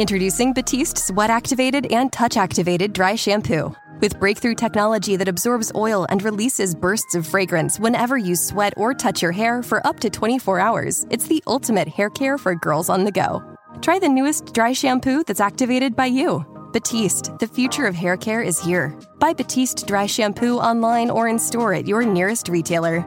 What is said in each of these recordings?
Introducing Batiste Sweat Activated and Touch Activated Dry Shampoo. With breakthrough technology that absorbs oil and releases bursts of fragrance whenever you sweat or touch your hair for up to 24 hours, it's the ultimate hair care for girls on the go. Try the newest dry shampoo that's activated by you. Batiste, the future of hair care is here. Buy Batiste Dry Shampoo online or in store at your nearest retailer.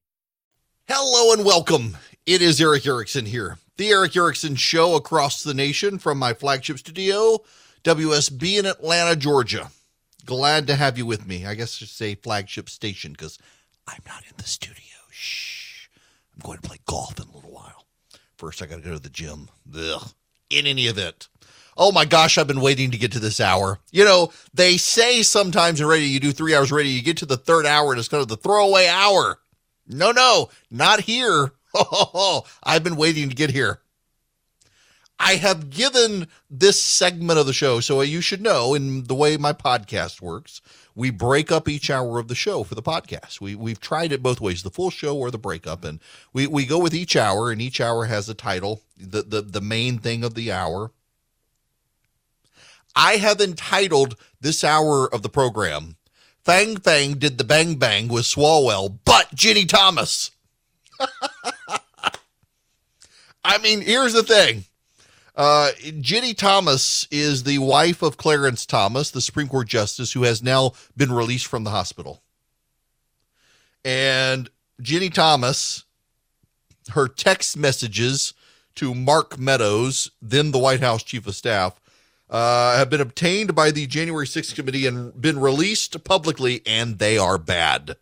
Hello and welcome. It is Erick Erickson here. The Erick Erickson Show across the nation from my flagship studio, WSB in Atlanta, Georgia. Glad to have you with me. I guess I should say flagship station because I'm not in the studio. Shh. I'm going to play golf in a little while. First, I got to go to the gym. Ugh. In any event. Oh my gosh, I've been waiting to get to this hour. You know, they say sometimes in radio, you do three hours radio, you get to the third hour and it's kind of the throwaway hour. No, no, not here. I've been waiting to get here. I have given this segment of the show, so you should know in the way my podcast works, we break up each hour of the show for the podcast. We we've tried it both ways, the full show or the breakup, and we, we go with each hour, and each hour has a title, the, the the main thing of the hour. I have entitled this hour of the program Fang Fang did the bang bang with Swalwell, but Ginni Thomas. I mean, here's the thing. Uh, Ginni Thomas is the wife of Clarence Thomas, the Supreme Court justice who has now been released from the hospital. And Ginni Thomas, her text messages to Mark Meadows, then the White House chief of staff, uh, have been obtained by the January 6th committee and been released publicly, and they are bad.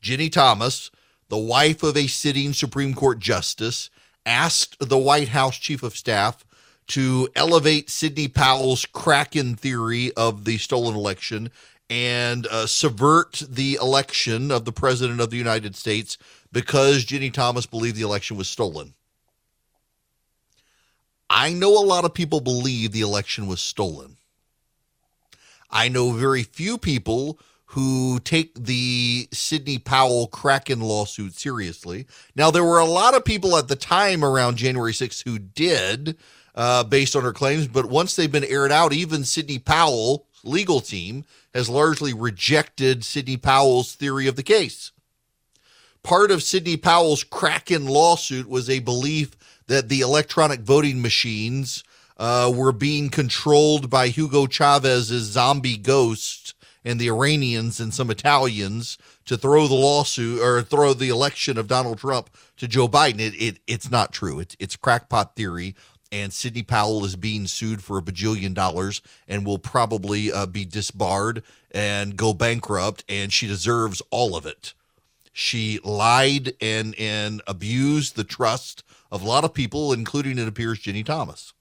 Ginni Thomas, the wife of a sitting Supreme Court justice, asked the White House chief of staff to elevate Sidney Powell's Kraken theory of the stolen election and uh, subvert the election of the president of the United States because Ginni Thomas believed the election was stolen. I know a lot of people believe the election was stolen. I know very few people who take the Sidney Powell Kraken lawsuit seriously. Now, there were a lot of people at the time around January 6th who did, uh, based on her claims, but once they've been aired out, even Sidney Powell's legal team has largely rejected Sidney Powell's theory of the case. Part of Sidney Powell's Kraken lawsuit was a belief that the electronic voting machines uh, were being controlled by Hugo Chavez's zombie ghost and the Iranians and some Italians to throw the lawsuit or throw the election of Donald Trump to Joe Biden. It, it it's not true. It's it's crackpot theory. And Sidney Powell is being sued for a bajillion dollars and will probably uh, be disbarred and go bankrupt. And she deserves all of it. She lied and and abused the trust of a lot of people, including it appears Ginni Thomas.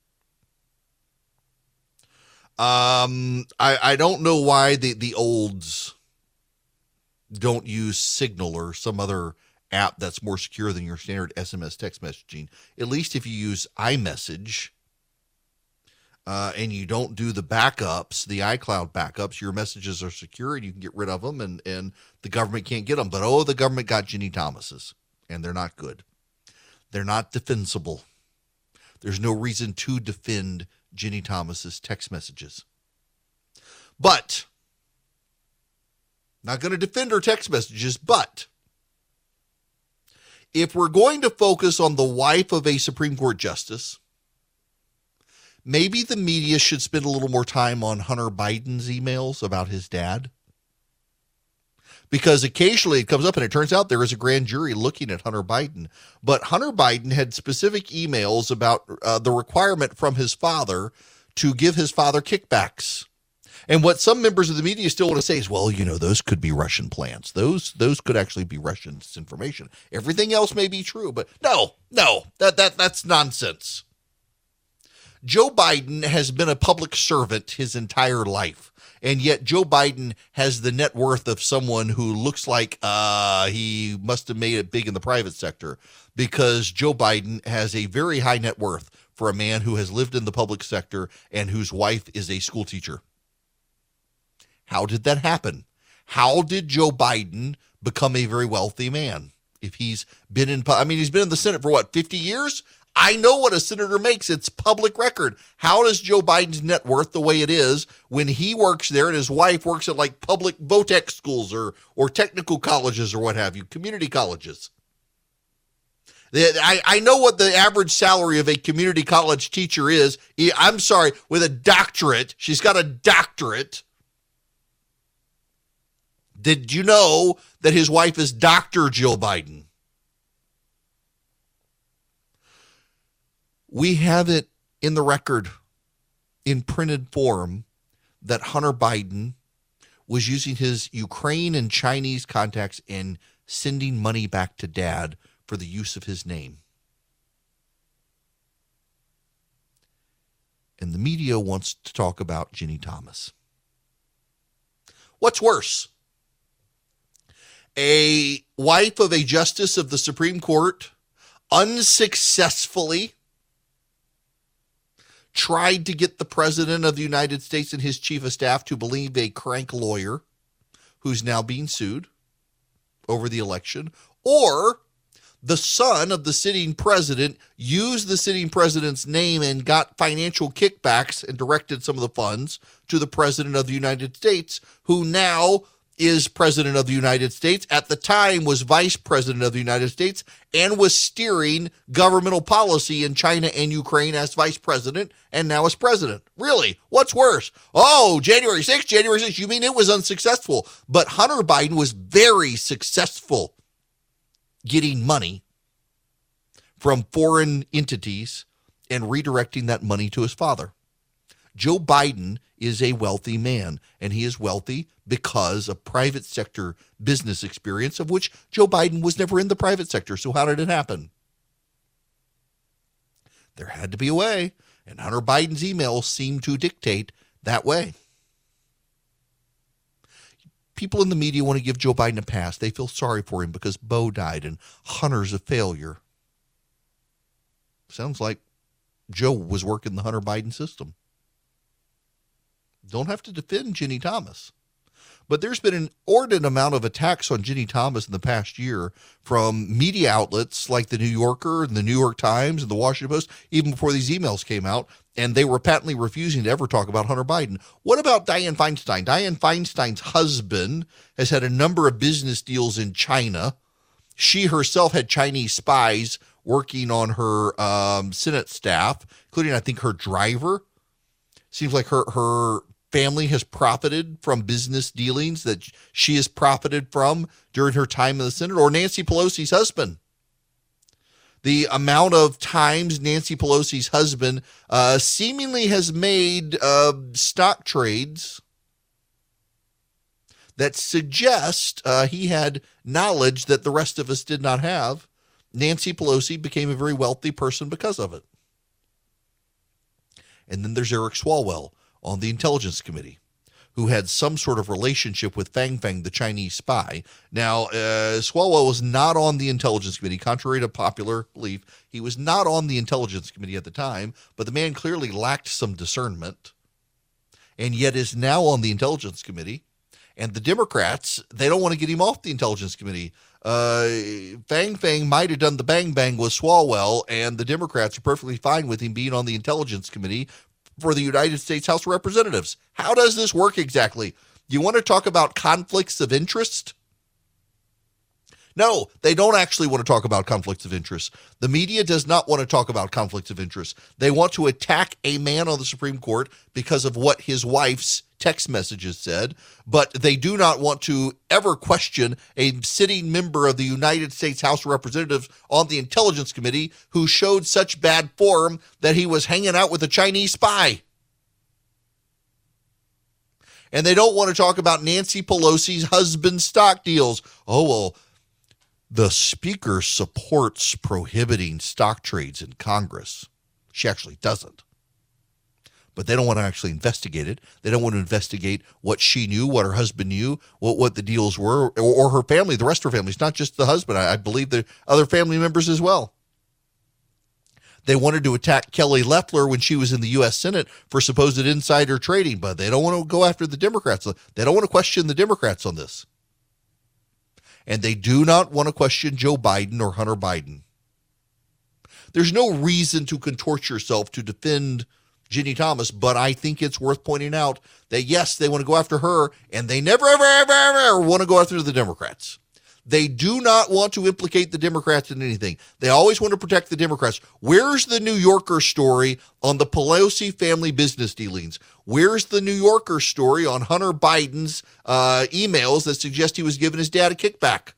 Um, I, I don't know why the, the olds don't use Signal or some other app that's more secure than your standard SMS text messaging. At least if you use iMessage uh, and you don't do the backups, the iCloud backups, your messages are secure and you can get rid of them and, and the government can't get them. But oh, the government got Ginni Thomas's and they're not good. They're not defensible. There's no reason to defend Ginni Thomas's text messages. But not going to defend her text messages, but if we're going to focus on the wife of a Supreme Court justice, maybe the media should spend a little more time on Hunter Biden's emails about his dad because occasionally it comes up and it turns out there is a grand jury looking at Hunter Biden. But Hunter Biden had specific emails about uh, the requirement from his father to give his father kickbacks. And what some members of the media still want to say is, well, you know, those could be Russian plans. Those those could actually be Russian disinformation. Everything else may be true, but no, no, that that that's nonsense. Joe Biden has been a public servant his entire life. And yet Joe Biden has the net worth of someone who looks like uh, he must have made it big in the private sector because Joe Biden has a very high net worth for a man who has lived in the public sector and whose wife is a school teacher. How did that happen? How did Joe Biden become a very wealthy man? If he's been in, I mean, he's been in the Senate for what, 50 years? I know what a senator makes. It's public record. How does Joe Biden's net worth the way it is when he works there and his wife works at like public vo-tech schools or or technical colleges or what have you, community colleges? I, I know what the average salary of a community college teacher is. I'm sorry, with a doctorate. She's got a doctorate. Did you know that his wife is Dr. Jill Biden? We have it in the record in printed form that Hunter Biden was using his Ukraine and Chinese contacts and sending money back to dad for the use of his name. And the media wants to talk about Ginni Thomas. What's worse? A wife of a justice of the Supreme Court unsuccessfully tried to get the president of the United States and his chief of staff to believe a crank lawyer who's now being sued over the election, or the son of the sitting president used the sitting president's name and got financial kickbacks and directed some of the funds to the president of the United States, who now is president of the United States, at the time was vice president of the United States, and was steering governmental policy in China and Ukraine as vice president and now as president. Really? What's worse? Oh, January 6th, January 6th. You mean it was unsuccessful? But Hunter Biden was very successful getting money from foreign entities and redirecting that money to his father. Joe Biden is a wealthy man, and he is wealthy because of private sector business experience, of which Joe Biden was never in the private sector. So, how did it happen? There had to be a way, and Hunter Biden's emails seem to dictate that way. People in the media want to give Joe Biden a pass. They feel sorry for him because Bo died and Hunter's a failure. Sounds like Joe was working the Hunter Biden system. Don't have to defend Ginni Thomas. But there's been an inordinate amount of attacks on Ginni Thomas in the past year from media outlets like the New Yorker and the New York Times and the Washington Post, even before these emails came out. And they were patently refusing to ever talk about Hunter Biden. What about Dianne Feinstein? Dianne Feinstein's husband has had a number of business deals in China. She herself had Chinese spies working on her um, Senate staff, including, I think, her driver. Seems like her her family has profited from business dealings that she has profited from during her time in the Senate, or Nancy Pelosi's husband. The amount of times Nancy Pelosi's husband uh, seemingly has made uh, stock trades that suggest uh, he had knowledge that the rest of us did not have. Nancy Pelosi became a very wealthy person because of it. And then there's Eric Swalwell, on the Intelligence Committee who had some sort of relationship with Fang Fang, the Chinese spy. Now, uh, Swalwell was not on the Intelligence Committee, contrary to popular belief. He was not on the Intelligence Committee at the time, but the man clearly lacked some discernment and yet is now on the Intelligence Committee. And the Democrats, they don't want to get him off the Intelligence Committee. Uh, Fang Fang might have done the bang bang with Swalwell, and the Democrats are perfectly fine with him being on the Intelligence Committee for the United States House of Representatives. How does this work exactly? You want to talk about conflicts of interest? No, they don't actually want to talk about conflicts of interest. The media does not want to talk about conflicts of interest. They want to attack a man on the Supreme Court because of what his wife's text messages said, but they do not want to ever question a sitting member of the United States House of Representatives on the Intelligence Committee who showed such bad form that he was hanging out with a Chinese spy. And they don't want to talk about Nancy Pelosi's husband stock deals. Oh, well, the speaker supports prohibiting stock trades in Congress. She actually doesn't. But they don't want to actually investigate it. They don't want to investigate what she knew, what her husband knew, what, what the deals were, or, or her family, the rest of her family. It's not just the husband. I, I believe the other family members as well. They wanted to attack Kelly Loeffler when she was in the U.S. Senate for supposed insider trading, but they don't want to go after the Democrats. They don't want to question the Democrats on this. And they do not want to question Joe Biden or Hunter Biden. There's no reason to contort yourself to defend Ginni Thomas, but I think it's worth pointing out that yes, they want to go after her, and they never, ever, ever, ever, want to go after the Democrats. They do not want to implicate the Democrats in anything. They always want to protect the Democrats. Where's the New Yorker story on the Pelosi family business dealings? Where's the New Yorker story on Hunter Biden's uh, emails that suggest he was giving his dad a kickback?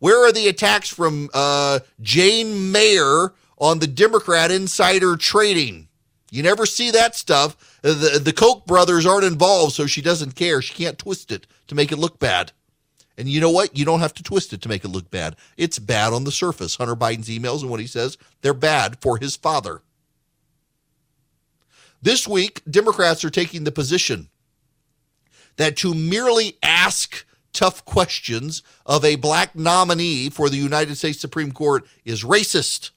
Where are the attacks from uh, Jane Mayer on the Democrat insider trading? You never see that stuff. The, the Koch brothers aren't involved, so she doesn't care. She can't twist it to make it look bad. And you know what? You don't have to twist it to make it look bad. It's bad on the surface. Hunter Biden's emails and what he says, they're bad for his father. This week, Democrats are taking the position that to merely ask tough questions of a black nominee for the United States Supreme Court is racist.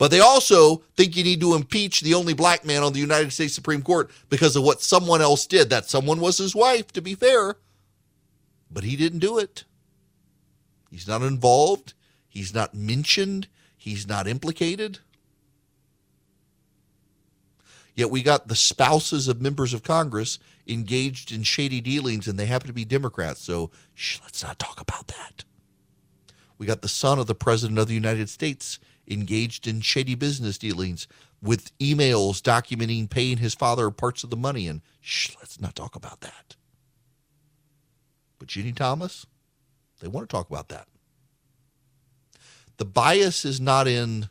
But they also think you need to impeach the only black man on the United States Supreme Court because of what someone else did. That someone was his wife, to be fair. But he didn't do it. He's not involved. He's not mentioned. He's not implicated. Yet we got the spouses of members of Congress engaged in shady dealings, and they happen to be Democrats. So shh, let's not talk about that. We got the son of the President of the United States engaged in shady business dealings with emails documenting paying his father parts of the money. And shh, let's not talk about that. But Ginni Thomas, they want to talk about that. The bias is not in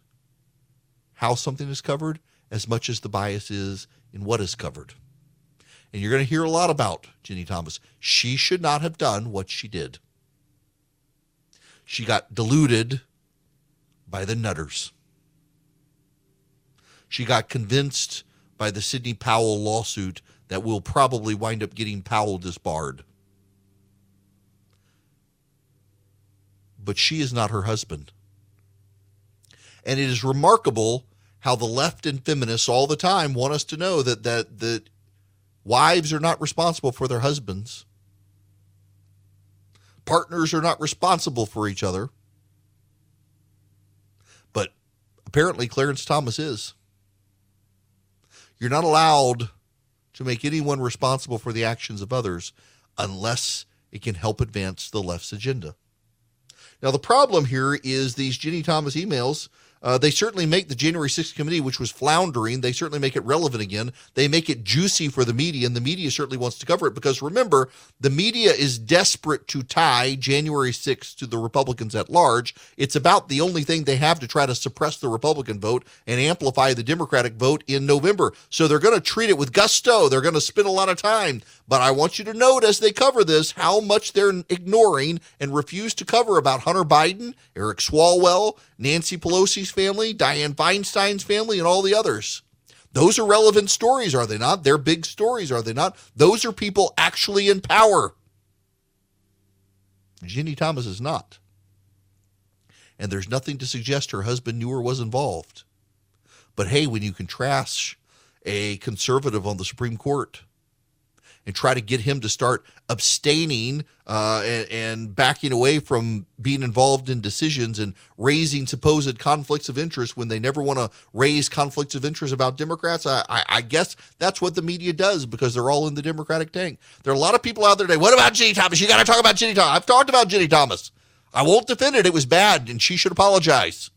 how something is covered as much as the bias is in what is covered. And you're going to hear a lot about Ginni Thomas. She should not have done what she did. She got deluded by the nutters. She got convinced by the Sidney Powell lawsuit that will probably wind up getting Powell disbarred. But she is not her husband. And it is remarkable how the left and feminists all the time want us to know that that that wives are not responsible for their husbands. Partners are not responsible for each other. Apparently, Clarence Thomas is. You're not allowed to make anyone responsible for the actions of others unless it can help advance the left's agenda. Now, the problem here is these Ginni Thomas emails uh, they certainly make the January 6th committee, which was floundering, they certainly make it relevant again. They make it juicy for the media, and the media certainly wants to cover it because remember, the media is desperate to tie January 6th to the Republicans at large. It's about the only thing they have to try to suppress the Republican vote and amplify the Democratic vote in November. So they're going to treat it with gusto. They're going to spend a lot of time. But I want you to note as they cover this how much they're ignoring and refuse to cover about Hunter Biden, Eric Swalwell, Nancy Family, Dianne Feinstein's family, and all the others. Those are relevant stories, are they not? They're big stories, are they not? Those are people actually in power. Ginni Thomas is not. And there's nothing to suggest her husband knew or was involved. But hey, when you contrast a conservative on the Supreme Court and try to get him to start abstaining uh, and, and, backing away from being involved in decisions and raising supposed conflicts of interest when they never want to raise conflicts of interest about Democrats. I, I, I, guess that's what the media does because they're all in the Democratic tank. There are a lot of people out there today. What about Ginni Thomas? You got to talk about Ginni Thomas. I've talked about Ginni Thomas. I won't defend it. It was bad and she should apologize.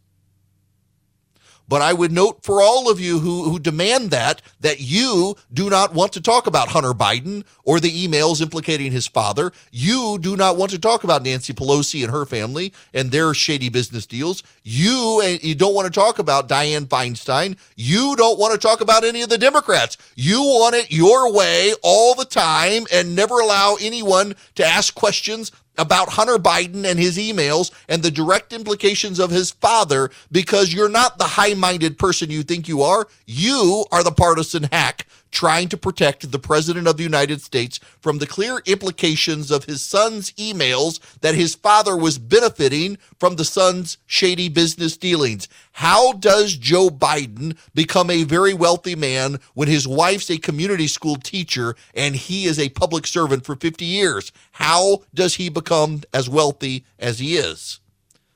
But I would note for all of you who, who demand that, that you do not want to talk about Hunter Biden or the emails implicating his father. You do not want to talk about Nancy Pelosi and her family and their shady business deals. You, eh, you don't want to talk about Dianne Feinstein. You don't want to talk about any of the Democrats. You want it your way all the time and never allow anyone to ask questions about Hunter Biden and his emails and the direct implications of his father because you're not the high minded person you think you are. You are the partisan hack trying to protect the President of the United States from the clear implications of his son's emails that his father was benefiting from the son's shady business dealings. How does Joe Biden become a very wealthy man when his wife's a community school teacher and he is a public servant for 50 years? How does he become as wealthy as he is?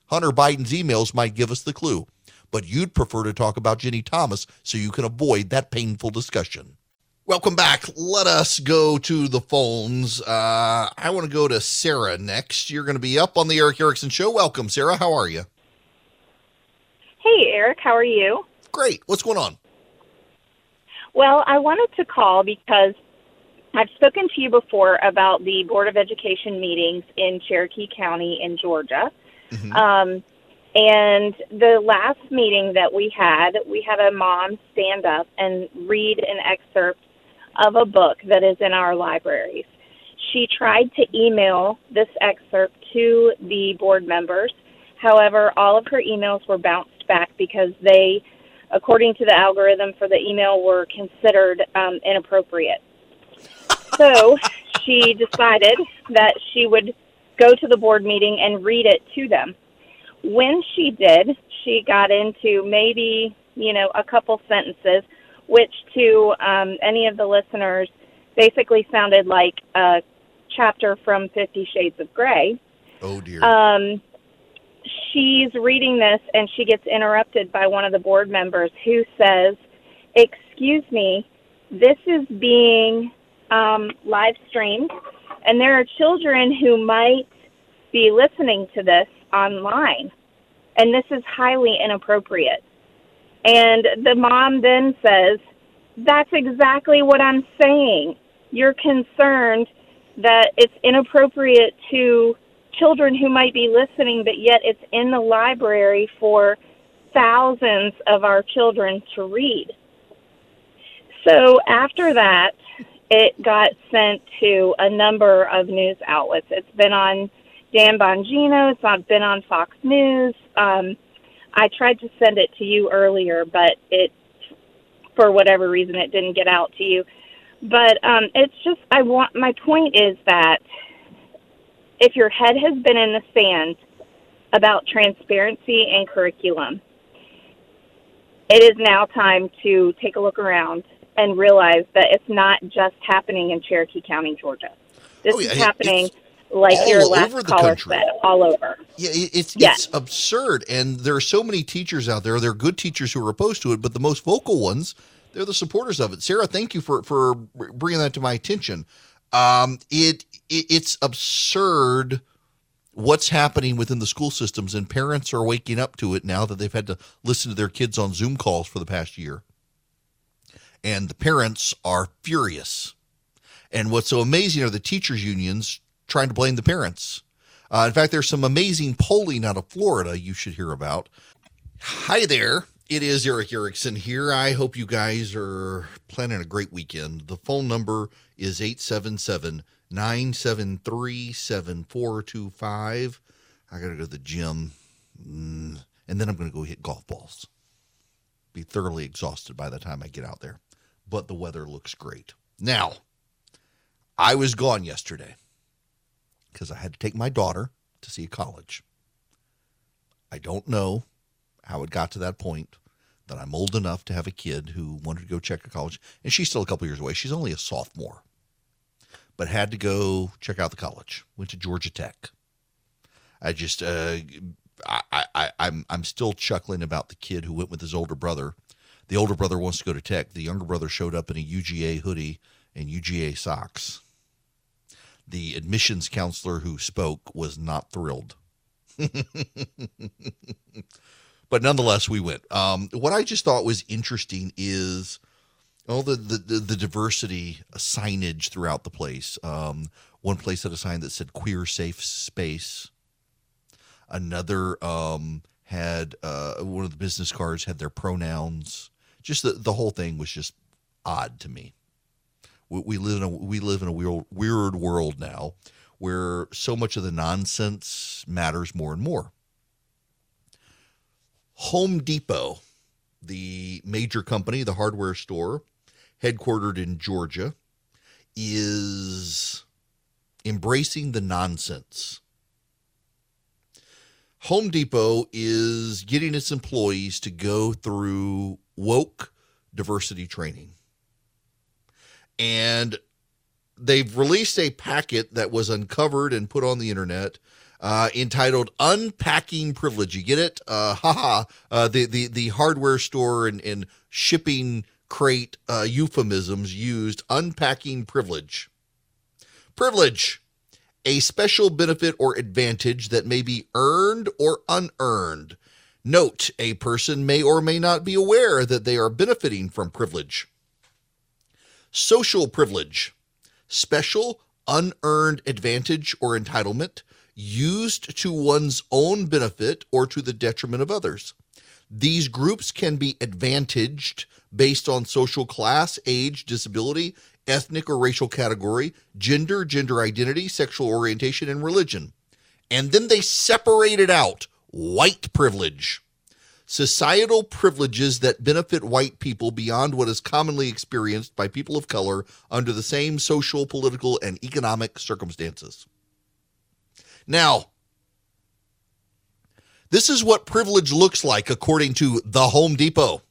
Hunter Biden's emails might give us the clue, but you'd prefer to talk about Ginni Thomas so you can avoid that painful discussion. Welcome back. Let us go to the phones. Uh, I want to go to Sarah next. You're going to be up on the Erick Erickson show. Welcome, Sarah. How are you? Hey, Eric. How are you? Great. What's going on? Well, I wanted to call because I've spoken to you before about the Board of Education meetings in Cherokee County in Georgia. Mm-hmm. Um, and the last meeting that we had, we had a mom stand up and read an excerpt of a book that is in our libraries. She tried to email this excerpt to the board members. However, all of her emails were bounced back because they, according to the algorithm for the email, were considered um, inappropriate. So she decided that she would go to the board meeting and read it to them. When she did, she got into maybe, you know, a couple sentences which to um, any of the listeners basically sounded like a chapter from Fifty Shades of Grey. Oh dear. Um, she's reading this and she gets interrupted by one of the board members who says, "Excuse me, this is being um, live streamed, and there are children who might be listening to this online, and this is highly inappropriate." And the mom then says, That's exactly what I'm saying. You're concerned that it's inappropriate to children who might be listening, but yet it's in the library for thousands of our children to read. So after that, it got sent to a number of news outlets. It's been on Dan Bongino, it's been on Fox News. Um, I tried to send it to you earlier, but it, for whatever reason, it didn't get out to you. But um, it's just, I want, my point is that if your head has been in the sand about transparency and curriculum, it is now time to take a look around and realize that it's not just happening in Cherokee County, Georgia. This oh, yeah. is happening like all your last caller country. said, all over. Yeah, it's yes. it's absurd, and there are so many teachers out there. There are good teachers who are opposed to it, but the most vocal ones, they're the supporters of it. Sarah, thank you for for bringing that to my attention. Um, it, it it's absurd what's happening within the school systems, and parents are waking up to it now that they've had to listen to their kids on Zoom calls for the past year, and the parents are furious. And what's so amazing are the teachers' unions trying to blame the parents. Uh, in fact, there's some amazing polling out of Florida you should hear about. Hi there. It is Erick Erickson here. I hope you guys are planning a great weekend. The phone number is 877 973 7425. I got to go to the gym mm, and then I'm going to go hit golf balls. Be thoroughly exhausted by the time I get out there. But the weather looks great. Now, I was gone yesterday because I had to take my daughter to see college. I don't know how it got to that point that I'm old enough to have a kid who wanted to go check a college, and she's still a couple years away. She's only a sophomore, but had to go check out the college. Went to Georgia Tech. I just, uh, I, I, I'm, I'm still chuckling about the kid who went with his older brother. The older brother wants to go to Tech. The younger brother showed up in a UGA hoodie and UGA socks the admissions counselor who spoke was not thrilled. but nonetheless, we went. Um, what I just thought was interesting is all the the, the, the diversity signage throughout the place. Um, one place had a sign that said "queer safe space." Another um, had uh, one of the business cards had their pronouns. Just the the whole thing was just odd to me. We, we live in a we live in a weird weird world now, where so much of the nonsense matters more and more. Home Depot, the major company, the hardware store, headquartered in Georgia, is embracing the nonsense. Home Depot is getting its employees to go through woke diversity training. And they've released a packet that was uncovered and put on the internet uh, entitled "Unpacking Privilege." You get it? Uh, haha! Uh, the the the hardware store and, and shipping crate uh, euphemisms used. Unpacking privilege. Privilege, a special benefit or advantage that may be earned or unearned. Note: A person may or may not be aware that they are benefiting from privilege. Social privilege, special unearned advantage or entitlement used to one's own benefit or to the detriment of others. These groups can be advantaged based on social class, age, disability, ethnic or racial category, gender, gender identity, sexual orientation, and religion. And then they separated out white privilege. Societal privileges that benefit white people beyond what is commonly experienced by people of color under the same social, political, and economic circumstances. Now, this is what privilege looks like according to the Home Depot.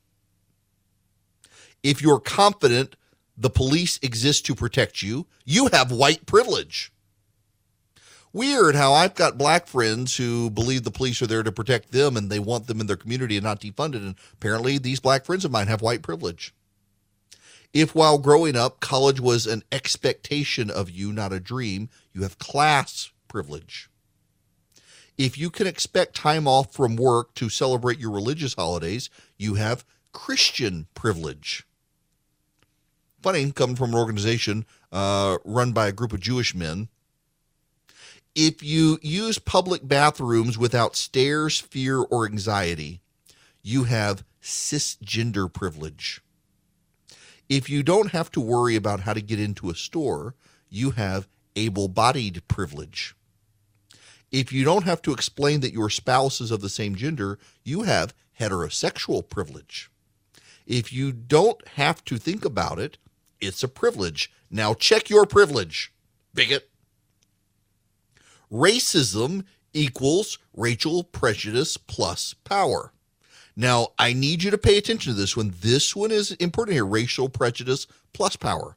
If you're confident the police exist to protect you, you have white privilege. Weird how I've got black friends who believe the police are there to protect them and they want them in their community and not defunded. And apparently, these black friends of mine have white privilege. If while growing up, college was an expectation of you, not a dream, you have class privilege. If you can expect time off from work to celebrate your religious holidays, you have Christian privilege. Funny, coming from an organization uh, run by a group of Jewish men. If you use public bathrooms without stares, fear, or anxiety, you have cisgender privilege. If you don't have to worry about how to get into a store, you have able bodied privilege. If you don't have to explain that your spouse is of the same gender, you have heterosexual privilege. If you don't have to think about it, it's a privilege. Now check your privilege, bigot. Racism equals racial prejudice plus power. Now, I need you to pay attention to this one. This one is important here racial prejudice plus power.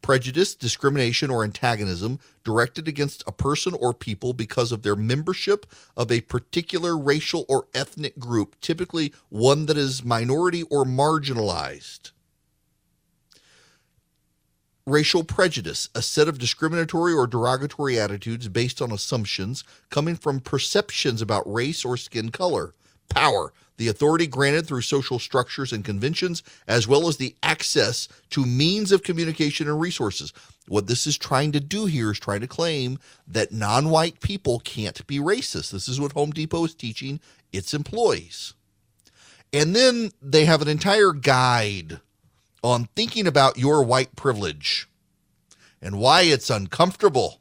Prejudice, discrimination, or antagonism directed against a person or people because of their membership of a particular racial or ethnic group, typically one that is minority or marginalized. Racial prejudice, a set of discriminatory or derogatory attitudes based on assumptions coming from perceptions about race or skin color. Power, the authority granted through social structures and conventions, as well as the access to means of communication and resources. What this is trying to do here is trying to claim that non white people can't be racist. This is what Home Depot is teaching its employees. And then they have an entire guide on thinking about your white privilege and why it's uncomfortable.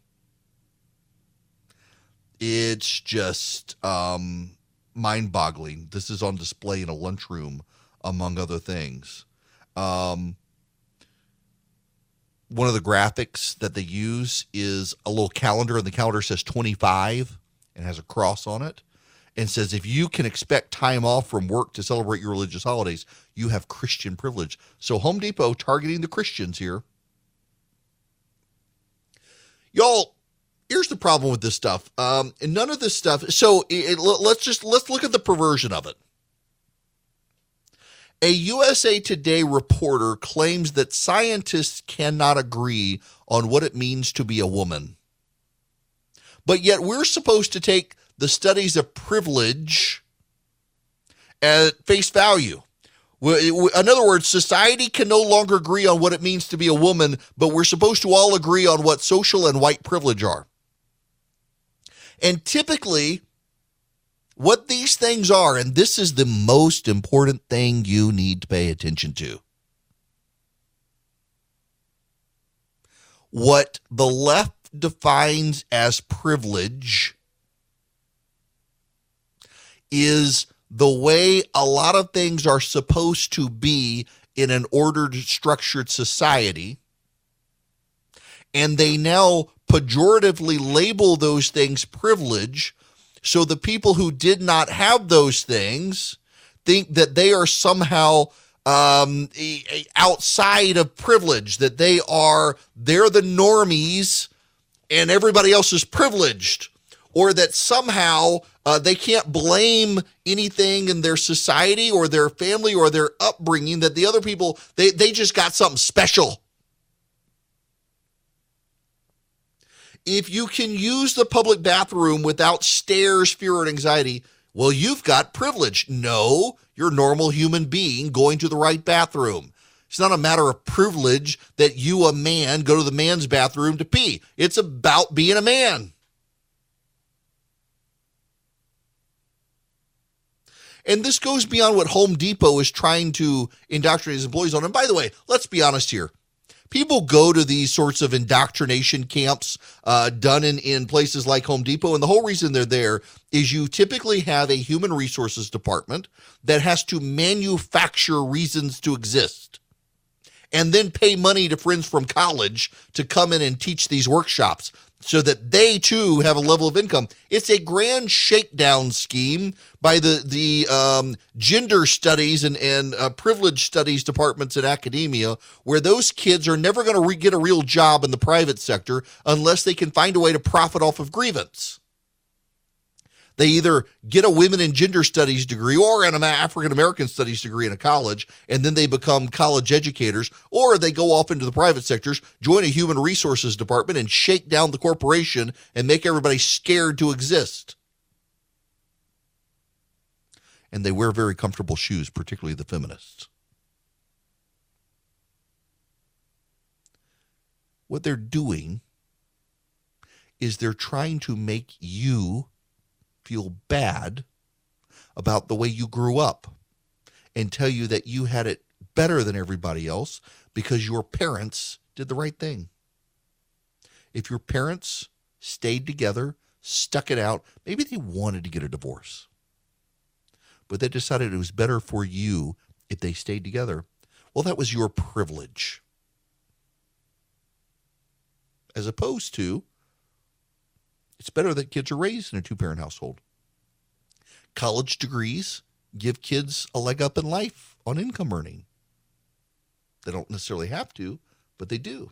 It's just um, mind boggling. This is on display in a lunchroom, among other things. Um, one of the graphics that they use is a little calendar, and the calendar says 25 and has a cross on it and says if you can expect time off from work to celebrate your religious holidays, you have Christian privilege. So Home Depot targeting the Christians here. Y'all, here's the problem with this stuff. Um, and none of this stuff. So it, it, let's just let's look at the perversion of it. A USA Today reporter claims that scientists cannot agree on what it means to be a woman. But yet we're supposed to take the studies of privilege at face value. In other words, society can no longer agree on what it means to be a woman, but we're supposed to all agree on what social and white privilege are. And typically, what these things are, and this is the most important thing you need to pay attention to. What the left defines as privilege is the way a lot of things are supposed to be in an ordered, structured society. And they now pejoratively label those things privilege. So the people who did not have those things think that they are somehow um, outside of privilege, that they are, they're the normies and everybody else is privileged or that somehow uh, they can't blame anything in their society or their family or their upbringing that the other people they, they just got something special if you can use the public bathroom without stares fear and anxiety well you've got privilege no you're a normal human being going to the right bathroom it's not a matter of privilege that you, a man, go to the man's bathroom to pee. It's about being a man. And this goes beyond what Home Depot is trying to indoctrinate his employees on. And by the way, let's be honest here. People go to these sorts of indoctrination camps uh, done in, in places like Home Depot. And the whole reason they're there is you typically have a human resources department that has to manufacture reasons to exist and then pay money to friends from college to come in and teach these workshops so that they too have a level of income. It's a grand shakedown scheme by the the um, gender studies and and uh, privilege studies departments in academia, where those kids are never going to re- get a real job in the private sector unless they can find a way to profit off of grievance. They either get a women and gender studies degree or an African American studies degree in a college, and then they become college educators, or they go off into the private sectors, join a human resources department, and shake down the corporation and make everybody scared to exist. And they wear very comfortable shoes, particularly the feminists. What they're doing is they're trying to make you feel bad about the way you grew up and tell you that you had it better than everybody else because your parents did the right thing. If your parents stayed together, stuck it out, maybe they wanted to get a divorce, but they decided it was better for you if they stayed together. Well, that was your privilege. As opposed to it's better that kids are raised in a two parent household. College degrees give kids a leg up in life on income earning. They don't necessarily have to, but they do.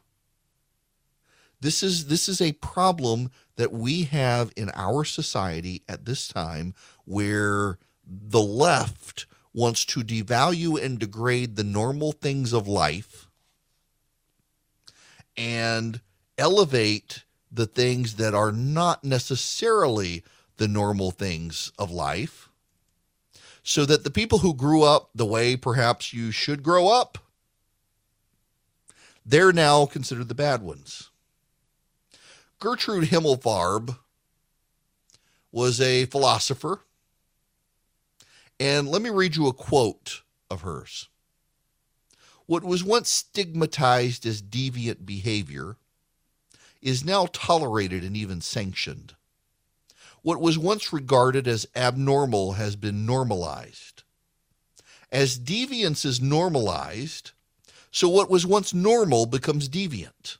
This is this is a problem that we have in our society at this time where the left wants to devalue and degrade the normal things of life and elevate the things that are not necessarily the normal things of life, so that the people who grew up the way perhaps you should grow up, they're now considered the bad ones. Gertrude Himmelfarb was a philosopher. And let me read you a quote of hers. What was once stigmatized as deviant behavior is now tolerated and even sanctioned. What was once regarded as abnormal has been normalized. As deviance is normalized, so what was once normal becomes deviant.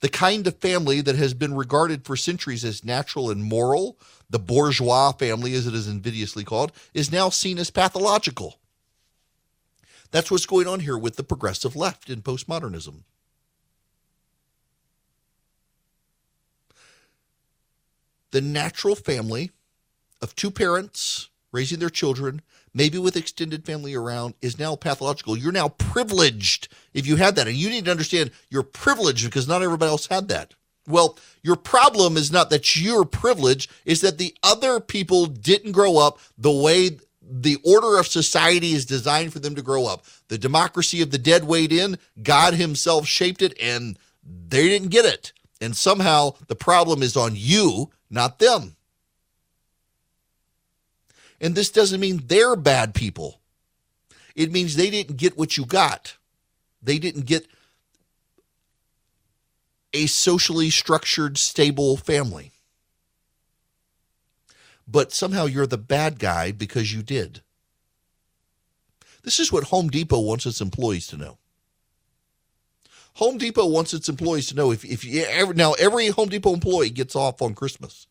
The kind of family that has been regarded for centuries as natural and moral, the bourgeois family as it is invidiously called, is now seen as pathological. That's what's going on here with the progressive left in postmodernism. The natural family of two parents raising their children, maybe with extended family around, is now pathological. You're now privileged if you had that. And you need to understand you're privileged because not everybody else had that. Well, your problem is not that you're privileged, is that the other people didn't grow up the way the order of society is designed for them to grow up. The democracy of the dead weighed in, God Himself shaped it, and they didn't get it. And somehow the problem is on you, not them. And this doesn't mean they're bad people. It means they didn't get what you got. They didn't get a socially structured, stable family. But somehow you're the bad guy because you did. This is what Home Depot wants its employees to know. Home Depot wants its employees to know if, if you ever, now every Home Depot employee gets off on Christmas.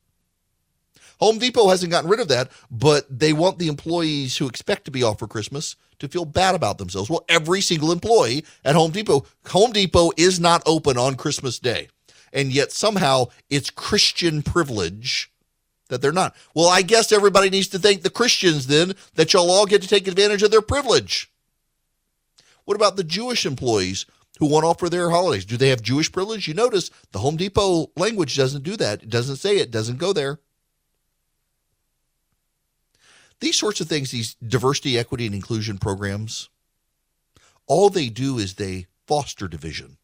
Home Depot hasn't gotten rid of that, but they want the employees who expect to be off for Christmas to feel bad about themselves. Well, every single employee at Home Depot, Home Depot is not open on Christmas Day. And yet somehow it's Christian privilege that they're not. Well, I guess everybody needs to thank the Christians then that y'all all get to take advantage of their privilege. What about the Jewish employees who want off for their holidays? Do they have Jewish privilege? You notice the Home Depot language doesn't do that. It doesn't say it, doesn't go there. These sorts of things, these diversity, equity, and inclusion programs, all they do is they foster division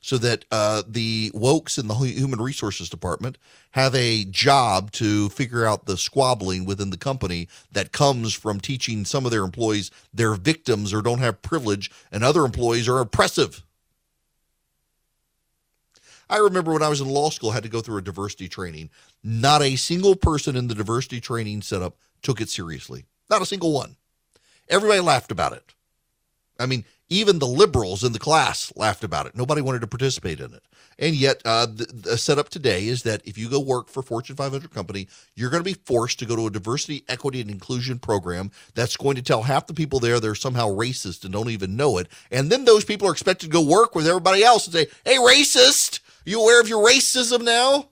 so that uh, the wokes in the human resources department have a job to figure out the squabbling within the company that comes from teaching some of their employees they're victims or don't have privilege and other employees are oppressive. I remember when I was in law school, I had to go through a diversity training. Not a single person in the diversity training setup took it seriously. Not a single one. Everybody laughed about it. I mean, even the liberals in the class laughed about it. Nobody wanted to participate in it. And yet, uh, the, the setup today is that if you go work for Fortune 500 company, you're going to be forced to go to a diversity, equity, and inclusion program that's going to tell half the people there they're somehow racist and don't even know it. And then those people are expected to go work with everybody else and say, "Hey, racist, Are you aware of your racism now?"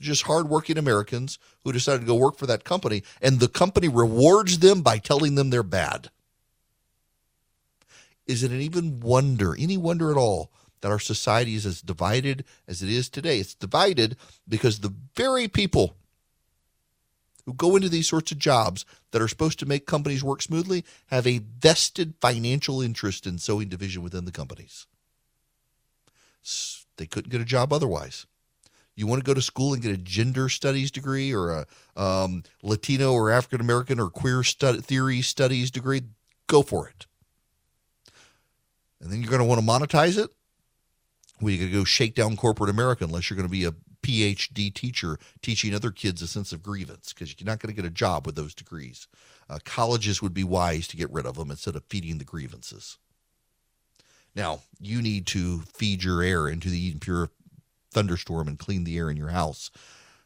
just hardworking Americans who decided to go work for that company, and the company rewards them by telling them they're bad. Is it an even wonder, any wonder at all, that our society is as divided as it is today? It's divided because the very people who go into these sorts of jobs that are supposed to make companies work smoothly have a vested financial interest in sowing division within the companies. They couldn't get a job otherwise. You want to go to school and get a gender studies degree or a um, Latino or African American or queer stud- theory studies degree? Go for it. And then you're going to want to monetize it? Well, you got to go shake down corporate America unless you're going to be a PhD teacher teaching other kids a sense of grievance because you're not going to get a job with those degrees. Uh, colleges would be wise to get rid of them instead of feeding the grievances. Now, you need to feed your air into the Eden Pure thunderstorm and clean the air in your house.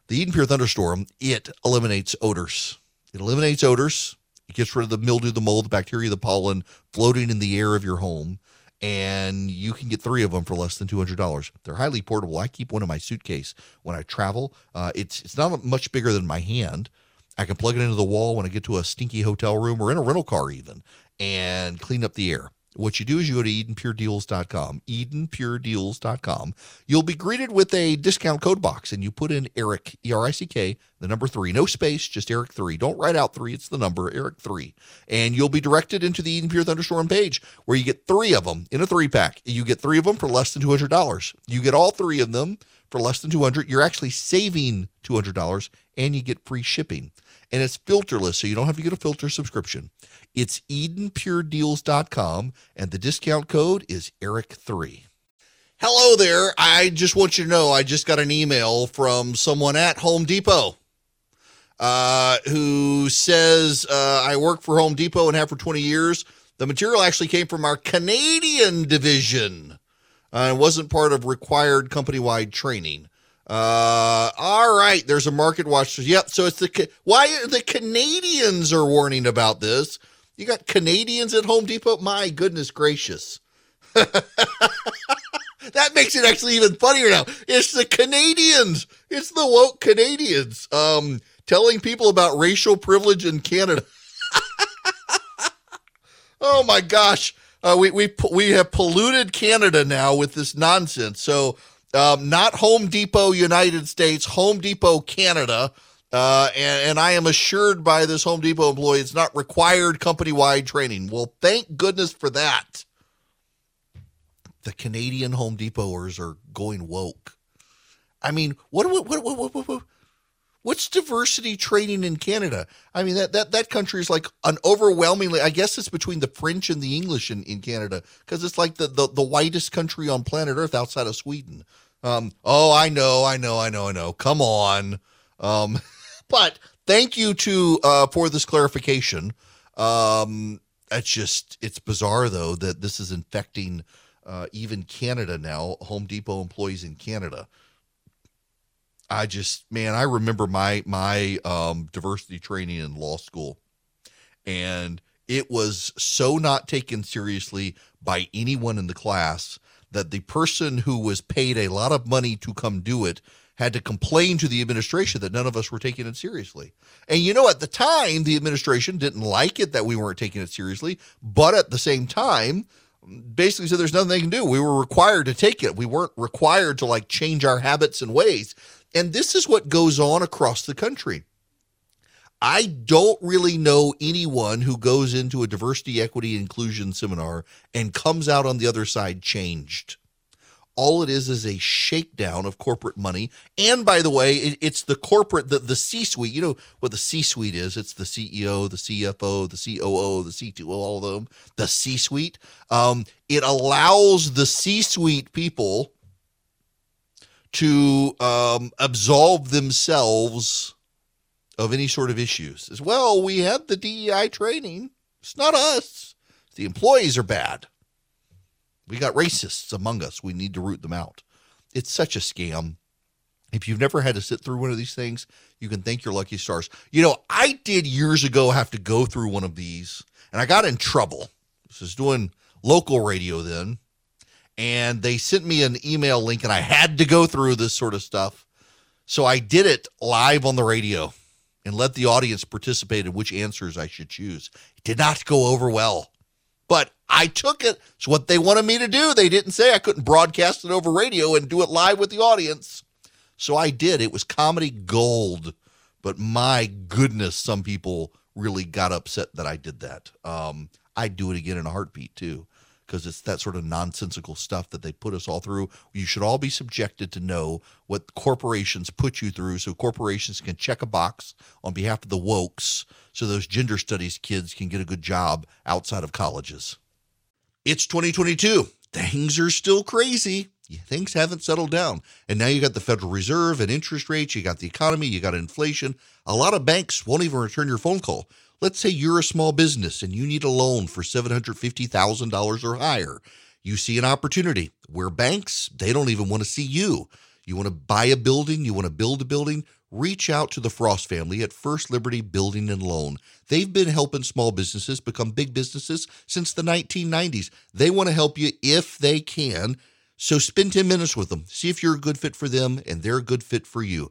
The Eden Pure thunderstorm, it eliminates odors. It eliminates odors. It gets rid of the mildew, the mold, the bacteria, the pollen floating in the air of your home and you can get three of them for less than $200 they're highly portable. I keep one in my suitcase when i travel. Uh, it's it's not much bigger than my hand. I can plug it into the wall when i get to a stinky hotel room or in a rental car even and clean up the air what you do is you go to EdenPureDeals.com, EdenPureDeals.com. You'll be greeted with a discount code box, and you put in Erick, E R I C K, the number three, no space, just Erick three. Don't write out three; it's the number Erick three, and you'll be directed into the Eden Pure Thunderstorm page where you get three of them in a three pack. You get three of them for less than two hundred dollars. You get all three of them for less than two hundred. You're actually saving two hundred dollars, and you get free shipping and it's filterless, so you don't have to get a filter subscription. It's EdenPureDeals.com, and the discount code is Erick3. Hello there. I just want you to know I just got an email from someone at Home Depot uh, who says, uh, I work for Home Depot and have for 20 years. The material actually came from our Canadian division. Uh, it wasn't part of required company wide training. Uh, all right, there's a market watch. Yep. So it's the why the Canadians are warning about this. You got Canadians at Home Depot? My goodness gracious. that makes it actually even funnier now. It's the Canadians. It's the woke Canadians um, telling people about racial privilege in Canada. oh my gosh. Uh, we, we, we have polluted Canada now with this nonsense. So, um, not Home Depot United States, Home Depot Canada Uh, and, and I am assured by this Home Depot employee it's not required company wide training. Well, thank goodness for that. The Canadian Home Depoters are going woke. I mean, what, what, what, what, what, what What's diversity training in Canada? I mean, that, that, that country is like an overwhelmingly, I guess it's between the French and the English in, in Canada because it's like the, the, the whitest country on planet Earth outside of Sweden. Um, oh, I know, I know, I know, I know. Come on. Um, but thank you to uh, for this clarification. Um, it's just it's bizarre though that this is infecting uh, even Canada now. Home Depot employees in Canada. I just man, I remember my my um, diversity training in law school, and it was so not taken seriously by anyone in the class that the person who was paid a lot of money to come do it had to complain to the administration that none of us were taking it seriously. And you know, at the time, the administration didn't like it that we weren't taking it seriously, but at the same time, basically said there's nothing they can do. We were required to take it. We weren't required to like change our habits and ways. And this is what goes on across the country. I don't really know anyone who goes into a diversity, equity, inclusion seminar and comes out on the other side changed. All it is is a shakedown of corporate money. And by the way, it, it's the corporate, the, the C suite. You know what the C suite is? It's the CEO, the CFO, the COO, the C2O, all of them, the C suite. Um, it allows the C suite people to um, absolve themselves of any sort of issues. As well, we had the DEI training. It's not us. The employees are bad. We got racists among us. We need to root them out. It's such a scam. If you've never had to sit through one of these things, you can thank your lucky stars. You know, I did years ago have to go through one of these, and I got in trouble. This is doing local radio then and they sent me an email link and I had to go through this sort of stuff. So I did it live on the radio and let the audience participate in which answers I should choose. It did not go over well, but I took it. It's what they wanted me to do. They didn't say I couldn't broadcast it over radio and do it live with the audience. So I did. It was comedy gold, but my goodness, some people really got upset that I did that. Um, I'd do it again in a heartbeat too because it's that sort of nonsensical stuff that they put us all through. You should all be subjected to know what corporations put you through so corporations can check a box on behalf of the wokes so those gender studies kids can get a good job outside of colleges. It's 2022. Things are still crazy. Things haven't settled down. And now you got the Federal Reserve and interest rates, you got the economy, you got inflation. A lot of banks won't even return your phone call. Let's say you're a small business and you need a loan for $750,000 or higher. You see an opportunity where banks, they don't even want to see you. You want to buy a building, you want to build a building, reach out to the Frost family at First Liberty Building and Loan. They've been helping small businesses become big businesses since the 1990s. They want to help you if they can. So spend 10 minutes with them. See if you're a good fit for them and they're a good fit for you.